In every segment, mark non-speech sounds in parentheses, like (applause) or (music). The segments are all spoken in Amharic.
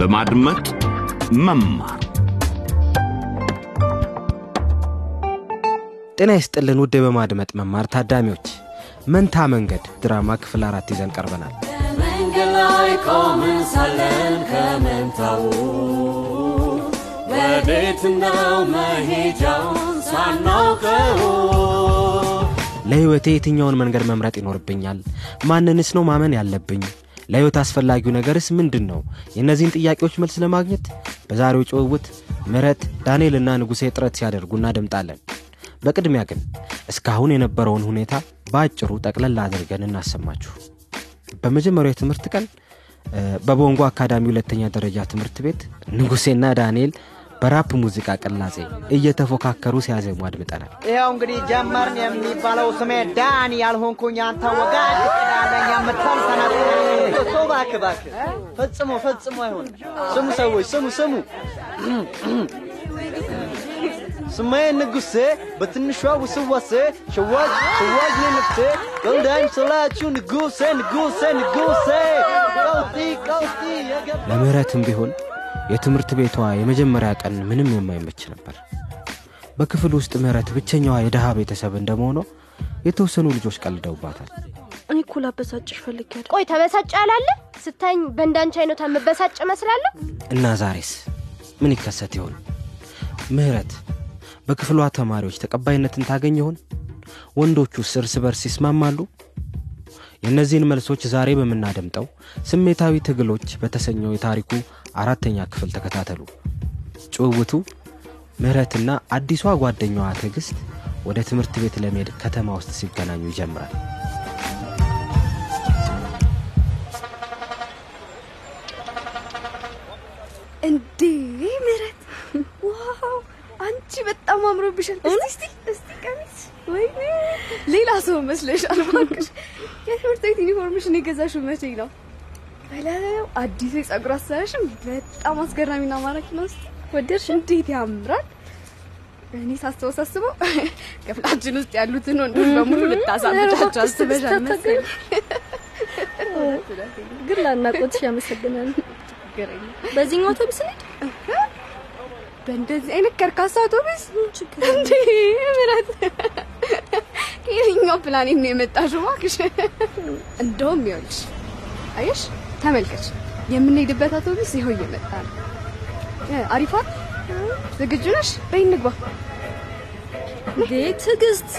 በማድመጥ መማር። ጤና ይስጥልን ውድ በማድመጥ መማር ታዳሚዎች መንታ መንገድ ድራማ ክፍል አራት ይዘን ቀርበናል። መንገድ ላይ ቆምን ሳለን ከመንታው ወዴት ነው መሄጃውን ሳናውቀው። ለሕይወቴ የትኛውን መንገድ መምረጥ ይኖርብኛል? ማንንስ ነው ማመን ያለብኝ ለሕይወት አስፈላጊው ነገርስ ምንድን ነው የእነዚህን ጥያቄዎች መልስ ለማግኘት በዛሬው ጭውውት ምረት ዳንኤልና ንጉሴ ጥረት ሲያደርጉ እናደምጣለን። በቅድሚያ ግን እስካሁን የነበረውን ሁኔታ በአጭሩ ጠቅለል አድርገን እናሰማችሁ። በመጀመሪያው የትምህርት ቀን በቦንጎ አካዳሚ ሁለተኛ ደረጃ ትምህርት ቤት ንጉሴና ዳንኤል በራፕ ሙዚቃ ቅላጼ እየተፎካከሩ ሲያዜሙ አድምጠናል። ይኸው እንግዲህ ጀመርን የሚባለው ስሜ ዳን ያልሆንኩኝ አንተ ወጋጅ ቅዳለኝ የምትል ተናት እባክህ እባክህ ፈጽሞ ፈጽሞ አይሆን ስሙ ሰዎች ስሙ ስሙ። ስማዬ ንጉሴ በትንሿ ውስዋሴ ሸዋጅ ሸዋጅ ነፍሴ ቀልዳኝ ስላችሁ ንጉሴ ንጉሴ ንጉሴ ቀውጢ ቀውጢ ለምህረትም ቢሆን የትምህርት ቤቷ የመጀመሪያ ቀን ምንም የማይመች ነበር። በክፍል ውስጥ ምህረት ብቸኛዋ የድሃ ቤተሰብ እንደመሆኗ የተወሰኑ ልጆች ቀልደውባታል። እኔ እኮ ላበሳጭሽ ፈልጌያለሁ። ቆይ ተበሳጭ ያላለ ስታኝ በእንዳንቺ አይነቷ የምበሳጭ እመስላለሁ? እና ዛሬስ ምን ይከሰት ይሆን? ምህረት በክፍሏ ተማሪዎች ተቀባይነትን ታገኝ ይሆን? ወንዶቹስ እርስ በርስ ይስማማሉ የእነዚህን መልሶች ዛሬ በምናደምጠው ስሜታዊ ትግሎች በተሰኘው የታሪኩ አራተኛ ክፍል ተከታተሉ። ጭውውቱ ምህረትና አዲሷ ጓደኛዋ ትዕግስት ወደ ትምህርት ቤት ለመሄድ ከተማ ውስጥ ሲገናኙ ይጀምራል። እንዴ! ምህረት፣ wow! አንቺ በጣም አምሮብሻል። እስቲ እስቲ ቀሚስ፣ ወይኔ! ሌላ ሰው መስለሻል። እባክሽ የትምህርት ቤት ዩኒፎርምሽን የገዛሽው መቼ ነው? በለው አዲሱ የጸጉር አሰራሽም በጣም አስገራሚና ማራኪ ነው። እስቲ ወደድሽ? እንዴት ያምራል! እኔ ሳስበው ሳስበው (laughs) ክፍላችን ውስጥ ያሉትን ወንዶች በሙሉ ልታሳብጃቸው አስበሻል መሰለኝ። (laughs) ግን ለአድናቆትሽ ያመሰግናል። በዚህኛው አውቶቡስ እንሂድ። በእንደዚህ አይነት ከርካሳ አውቶቡስ እንዴ ምህረት ከየትኛው ፕላኔት ነው የመጣሽው? እባክሽ እንደውም ይኸውልሽ፣ አየሽ፣ ተመልከች፣ የምንሄድበት አውቶቡስ ይኸው እየመጣ ነው። አይደል? ዝግጁ ነሽ? በይ እንግባ። እንዴ ትዕግስት፣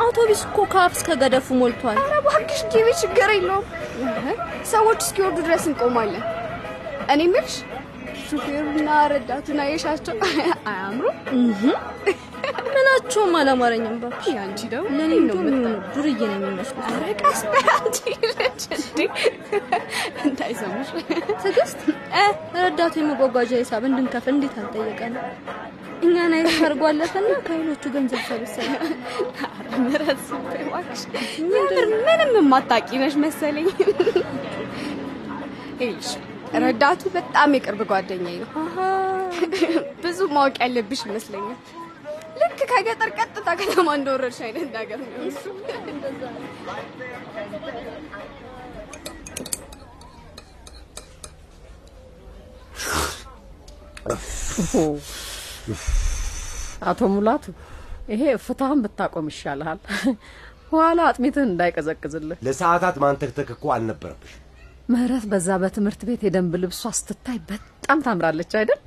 አውቶቡስ እኮ ከአፍ እስከ ገደፉ ሞልቷል። ኧረ እባክሽ ግቢ፣ ችግር የለውም። ሰዎች እስኪወርዱ ድረስ እንቆማለን። እኔ የምልሽ ሹፌሩና ረዳቱን አየሻቸው? አያምሩ? ምናቸውም አላማረኝም እባክሽ። ያንቺ ደግሞ ለእኔ ነው ሆነ ዱርዬ ነው የሚመስሉት። ኧረ ቀስ በይ አንቺ ልጅ እንዴ እንዳይሰሙሽ። ትዕግስት እ ረዳቱ የመጓጓዣ ሂሳብ እንድንከፍል እንዴት አልጠየቀንም? እኛን አይነት አድርጎ አለፈና ከሌሎቹ ገንዘብ ሰበሰበ። ኧረ እባክሽ። የምር ምንም የማታውቂ ነሽ መሰለኝ። ይኸውልሽ ረዳቱ በጣም የቅርብ ጓደኛዬ ነው። ብዙ ማወቅ ያለብሽ ይመስለኛል። ከገጠር ቀጥታ ከተማ እንደወረድሽ አይነት ነገር ነው እሱ። አቶ ሙላቱ ይሄ ፍትህን ብታቆም ይሻልሃል። ኋላ አጥሚትህን እንዳይቀዘቅዝልህ። ለሰዓታት ማንተክተክ እኮ አልነበረብሽ። ምህረት በዛ በትምህርት ቤት የደንብ ልብሷ ስትታይ በጣም ታምራለች አይደል?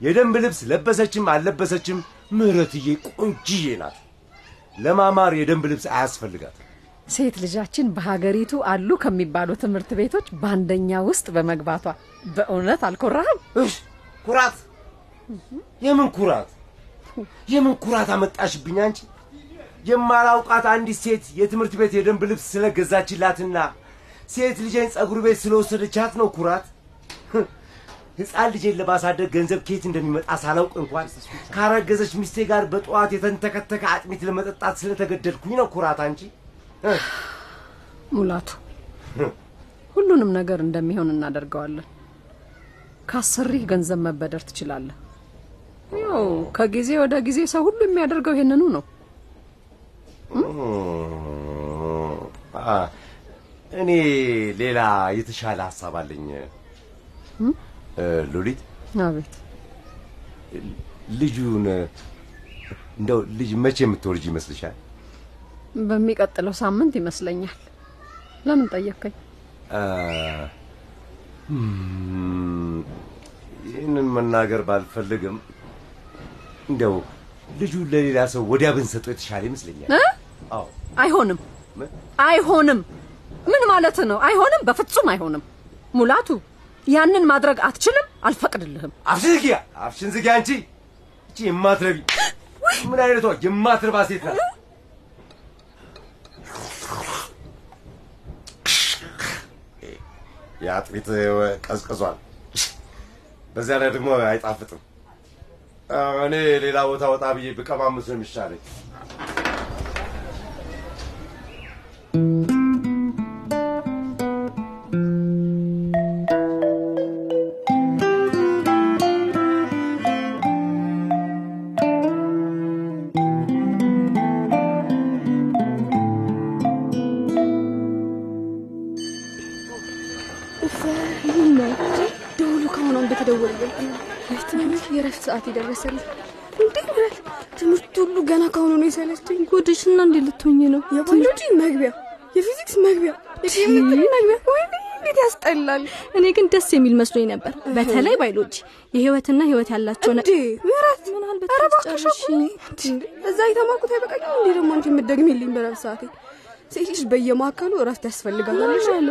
የደንብ ልብስ ለበሰችም አልለበሰችም ምህረትዬ ቆንጅዬ ናት። ለማማር የደንብ ልብስ አያስፈልጋት። ሴት ልጃችን በሀገሪቱ አሉ ከሚባሉ ትምህርት ቤቶች በአንደኛ ውስጥ በመግባቷ በእውነት አልኮራህም? እህ ኩራት፣ የምን ኩራት፣ የምን ኩራት አመጣሽብኝ አንቺ? የማላውቃት አንዲት ሴት የትምህርት ቤት የደንብ ልብስ ስለገዛችላትና ሴት ልጄን ጸጉር ቤት ስለወሰደቻት ነው ኩራት? ህፃን ልጄን ለማሳደግ ገንዘብ ከየት እንደሚመጣ ሳላውቅ እንኳን ካረገዘች ሚስቴ ጋር በጠዋት የተንተከተከ አጥሚት ለመጠጣት ስለተገደድኩኝ ነው ኩራት አንቺ። ሙላቱ ሁሉንም ነገር እንደሚሆን እናደርገዋለን። ካሰሪህ ገንዘብ መበደር ትችላለህ። ያው ከጊዜ ወደ ጊዜ ሰው ሁሉ የሚያደርገው ይሄንኑ ነው። እኔ ሌላ የተሻለ ሀሳብ አለኝ። ሉሊት አቤት ልጁን እ፣ እንደው ልጅ መቼ የምትወልጅ ይመስልሻል? በሚቀጥለው ሳምንት ይመስለኛል። ለምን ጠየቅከኝ? አ፣ እም፣ ይህንን መናገር ባልፈልግም እንደው ልጁ ለሌላ ሰው ወዲያ ብንሰጠው የተሻለ ይመስለኛል።? አዎ አይሆንም፣? አይሆንም። ምን ማለት ነው? አይሆንም፣ በፍጹም አይሆንም። ሙላቱ ያንን ማድረግ አትችልም፣ አልፈቅድልህም። አፍሽን ዝጊ! አፍሽን ዝጊ! አንቺ እቺ የማትረቢ (gasps) ምን አይነቷ የማትረባ ሴት ናት? የአጥቢት ቀዝቅዟል። በዚያ ላይ ደግሞ አይጣፍጥም። እኔ ሌላ ቦታ ወጣ ብዬ ብቀማምስ ነው የሚሻለኝ። ሰዓት የደረሰልኝ? እንዴ ምረት ትምህርት ሁሉ ገና ከሆኑ ነው የሰለቸኝ። ጉድሽና እንዴት ልትሆኝ ነው? የባዮሎጂ መግቢያ የፊዚክስ መግቢያ የኬሚስትሪ መግቢያ። ወይኔ እንዴት ያስጠላል! እኔ ግን ደስ የሚል መስሎኝ ነበር። በተለይ ባዮሎጂ። የህይወትና ህይወት ያላቸው ነ- እንዴ! እንዴ! እዛ የተማርኩት አይበቃኝም እንዴ? ደግሞ አንቺ የምትደግሚልኝ በረፍት ሰዓቴ። ሴት ልጅ በየማዕከሉ እረፍት ያስፈልጋታል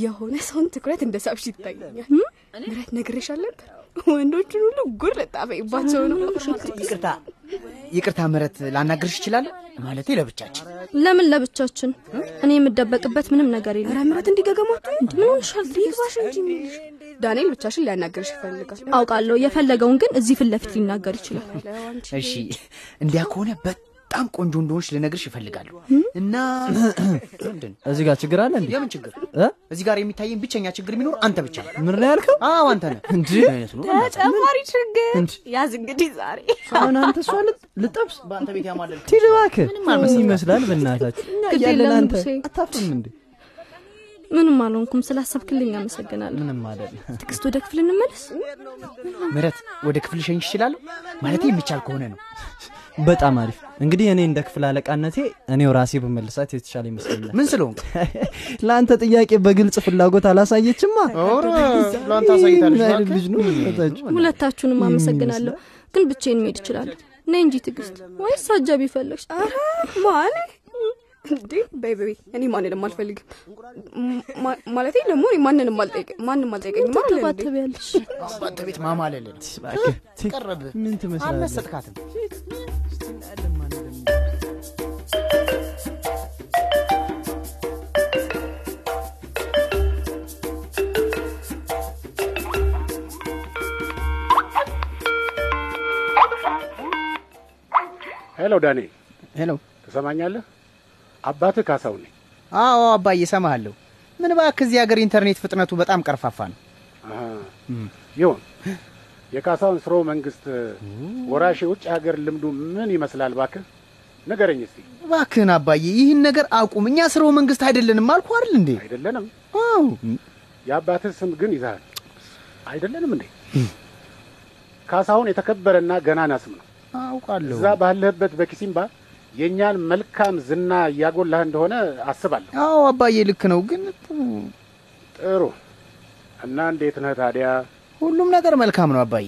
የሆነ ሰውን ትኩረት እንደ ሳብሽ ይታየኛል ምረት ነግሬሻል ነበር ወንዶቹን ሁሉ ጉር ልጣፈይባቸው ነው ይቅርታ ይቅርታ፣ ምረት ላናግርሽ እችላለሁ? ማለቴ ለብቻችን። ለምን ለብቻችን? እኔ የምደበቅበት ምንም ነገር የለም። ኧረ ምረት እንዲገገማቱ ምን ሆንሻል? ይግባሽ እንጂ ዳንኤል ብቻሽን ሊያናግርሽ ይፈልጋል አውቃለሁ። የፈለገውን ግን እዚህ ፊት ለፊት ሊናገር ይችላል። እሺ፣ እንዲያ ከሆነ በጣም ቆንጆ እንደሆንሽ ልነግርሽ ይፈልጋሉ እና? እዚህ ጋር ችግር አለ እንዴ? የምን ችግር? እ? እዚህ ጋር የሚታየኝ ብቸኛ ችግር ቢኖር አንተ ብቻ ነህ። ምን ላይ ያልከው? አዎ አንተ ነህ። ነው። ተጨማሪ ችግር ያዝ እንግዲህ ዛሬ አሁን አንተ እሷ ልጠብስ በአንተ ቤት ያማለል እባክህ ምን ይመስላል? በእናታችሁ የለም አንተ አታፍርም እንዴ? ምንም አልሆንኩም። ስላሰብክልኝ አመሰግናለሁ። ምንም አይደለም። ትዕግስት፣ ወደ ክፍል እንመለስ። ምረት ወደ ክፍል ሸኝሽ እችላለሁ? ማለቴ የሚቻል ከሆነ ነው። በጣም አሪፍ። እንግዲህ እኔ እንደ ክፍል አለቃነቴ እኔው ራሴ በመልሳት የተሻለ ይመስለኛል። ምን ስለሆንክ? (laughs) ለአንተ ጥያቄ በግልጽ ፍላጎት አላሳየችማ። ልጅ ነው? ሁለታችሁንም አመሰግናለሁ። ግን ብቻዬን መሄድ እችላለሁ። ነይ እንጂ ትዕግስት፣ ወይስ አጃቢ ፈለግሽ? ኧረ ማን እንዴ በይ በይ እኔ ማንንም አልፈልግም ማ- ማለቴ ደግሞ እኔ ማንንም ማንም አልጠይቀኝም? ትባተቢያለሽ። ቤት ማማለል ነው። ምን ትመስላለህ? አልመሰጥካትም። ሄሎ ዳኔ፣ ሄሎ። ትሰማኛለህ? አባትህ ካሳው ነኝ። አዎ አባዬ እሰማሃለሁ። ምን እባክህ እዚህ ሀገር ኢንተርኔት ፍጥነቱ በጣም ቀርፋፋ ነው። ይሁን። የካሳውን ስርወ መንግስት ወራሽ የውጭ ሀገር ልምዱ ምን ይመስላል? እባክህ ንገረኝ እስቲ። እባክህን አባዬ ይህን ነገር አቁም። እኛ ስርወ መንግስት አይደለንም አልኩህ አይደል እንዴ? አይደለንም። አዎ የአባትህ ስም ግን ይዛል። አይደለንም እንዴ? ካሳሁን የተከበረና ገናና ስም ነው። አውቃለሁ። እዛ ባለህበት በኪሲምባ የእኛን መልካም ዝና እያጎላህ እንደሆነ አስባለሁ። አዎ አባዬ ልክ ነው። ግን ጥሩ እና እንዴት ነህ ታዲያ? ሁሉም ነገር መልካም ነው አባዬ።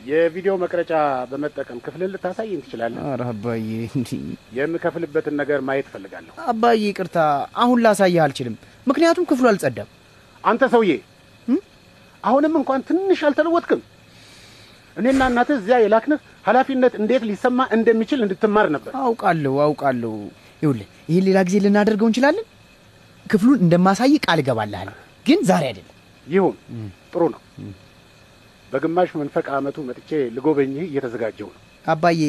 የቪዲዮ መቅረጫ በመጠቀም ክፍልን ልታሳየኝ ትችላለህ? ኧረ አባዬ እንዲህ የምከፍልበትን ነገር ማየት እፈልጋለሁ። አባዬ ይቅርታ፣ አሁን ላሳይህ አልችልም። ምክንያቱም ክፍሉ አልጸዳም። አንተ ሰውዬ አሁንም እንኳን ትንሽ አልተለወጥክም። እኔና እናትህ እዚያ የላክንህ ኃላፊነት እንዴት ሊሰማ እንደሚችል እንድትማር ነበር። አውቃለሁ አውቃለሁ። ይኸውልህ ይህን ሌላ ጊዜ ልናደርገው እንችላለን። ክፍሉን እንደማሳይ ቃል እገባልሃለሁ፣ ግን ዛሬ አይደለም። ይሁን፣ ጥሩ ነው። በግማሽ መንፈቅ ዓመቱ መጥቼ ልጎበኝህ እየተዘጋጀው ነው። አባዬ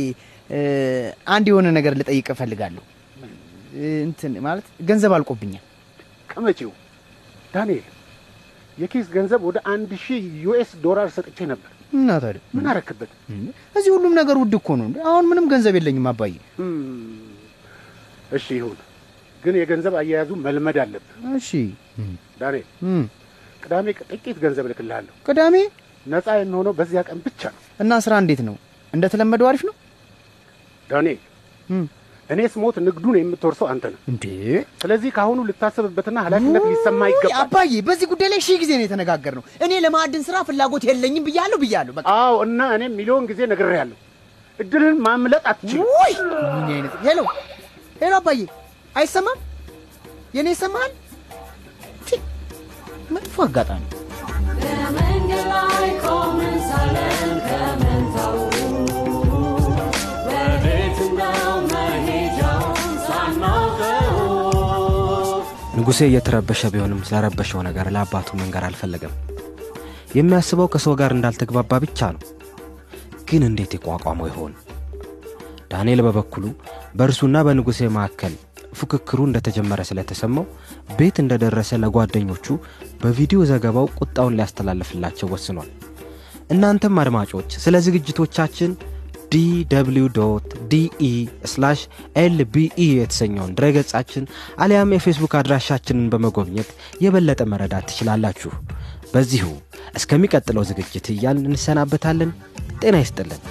አንድ የሆነ ነገር ልጠይቅ እፈልጋለሁ። እንትን ማለት ገንዘብ አልቆብኛል። ከመቼው ዳንኤል፣ የኪስ ገንዘብ ወደ አንድ ሺህ US ዶላር ሰጥቼ ነበር። እና ታዲያ ምን አረግክበት? እዚህ ሁሉም ነገር ውድ እኮ ነው።! አሁን ምንም ገንዘብ የለኝም አባዬ። እሺ ይሁን፣ ግን የገንዘብ አያያዙ መልመድ አለብህ። እሺ ዳንኤል፣ ቅዳሜ ጥቂት ገንዘብ እልክልሃለሁ። ቅዳሜ ነፃ የሚሆነው በዚያ ቀን ብቻ ነው። እና ስራ እንዴት ነው? እንደተለመደው አሪፍ ነው? ዳንኤል፣ እኔ ስሞት ንግዱን የምትወርሰው አንተ ነህ። እንዴ ስለዚህ ከአሁኑ ልታሰብበትና ኃላፊነት ሊሰማ ይገባል። አባዬ፣ በዚህ ጉዳይ ላይ ሺህ ጊዜ ነው የተነጋገርነው። እኔ ለማዕድን ስራ ፍላጎት የለኝም ብያለሁ ብያለሁ። በቃ አዎ፣ እና እኔም ሚሊዮን ጊዜ ነግሬሃለሁ። እድልህን ማምለጥ አትችልም። ውይ ምን አይነት hello hello፣ አባዬ አይሰማም? የኔ ይሰማል? ፊ፣ መጥፎ አጋጣሚ በመንገድ ላይ ቆመን ሳለን ንጉሴ እየተረበሸ ቢሆንም ስለረበሸው ነገር ለአባቱ መንገር አልፈለገም። የሚያስበው ከሰው ጋር እንዳልተግባባ ብቻ ነው። ግን እንዴት የቋቋመው ይሆን? ዳንኤል በበኩሉ በእርሱና በንጉሴ መካከል ፉክክሩ እንደተጀመረ ስለተሰማው ቤት እንደደረሰ ለጓደኞቹ በቪዲዮ ዘገባው ቁጣውን ሊያስተላልፍላቸው ወስኗል። እናንተም አድማጮች ስለ ዝግጅቶቻችን ዲw ዲኢ ኤልቢኢ የተሰኘውን ድረገጻችን አሊያም የፌስቡክ አድራሻችንን በመጎብኘት የበለጠ መረዳት ትችላላችሁ። በዚሁ እስከሚቀጥለው ዝግጅት እያልን እንሰናበታለን። ጤና ይስጥልን።